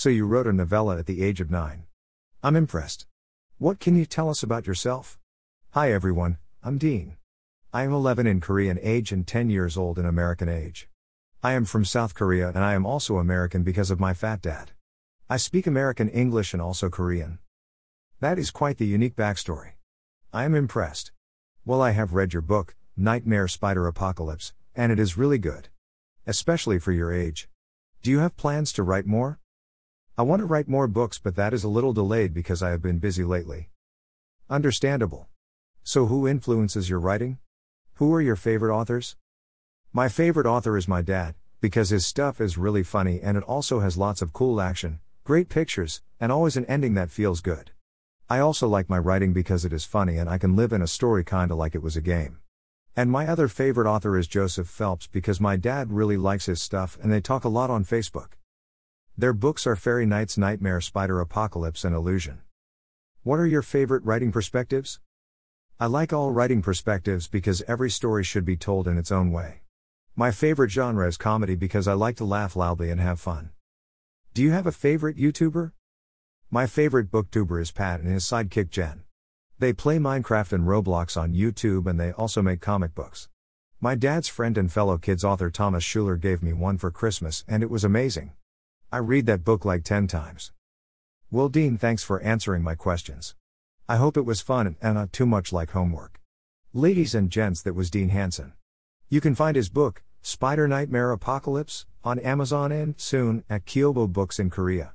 So you wrote a novella at the age of 9. I'm impressed. What can you tell us about yourself? Hi everyone, I'm Dean. I am 11 in Korean age and 10 years old in American age. I am from South Korea and I am also American because of my fat dad. I speak American English and also Korean. That is quite the unique backstory. I am impressed. Well, I have read your book, Nightmare Spider Apocalypse, and it is really good. Especially for your age. Do you have plans to write more? I want to write more books, but that is a little delayed because I have been busy lately. Understandable. So, who influences your writing? Who are your favorite authors? My favorite author is my dad, because his stuff is really funny and it also has lots of cool action, great pictures, and always an ending that feels good. I also like my writing because it is funny and I can live in a story kinda like it was a game. And my other favorite author is Joseph Phelps because my dad really likes his stuff and they talk a lot on Facebook. Their books are Fairy Knight's Nightmare Spider Apocalypse and Illusion. What are your favorite writing perspectives? I like all writing perspectives because every story should be told in its own way. My favorite genre is comedy because I like to laugh loudly and have fun. Do you have a favorite YouTuber? My favorite booktuber is Pat and his sidekick Jen. They play Minecraft and Roblox on YouTube and they also make comic books. My dad's friend and fellow kids author Thomas Schuler gave me one for Christmas and it was amazing. I read that book like 10 times. Well, Dean, thanks for answering my questions. I hope it was fun and not too much like homework. Ladies and gents, that was Dean Hanson. You can find his book, Spider Nightmare Apocalypse, on Amazon and, soon, at Kyobo Books in Korea.